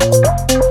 Música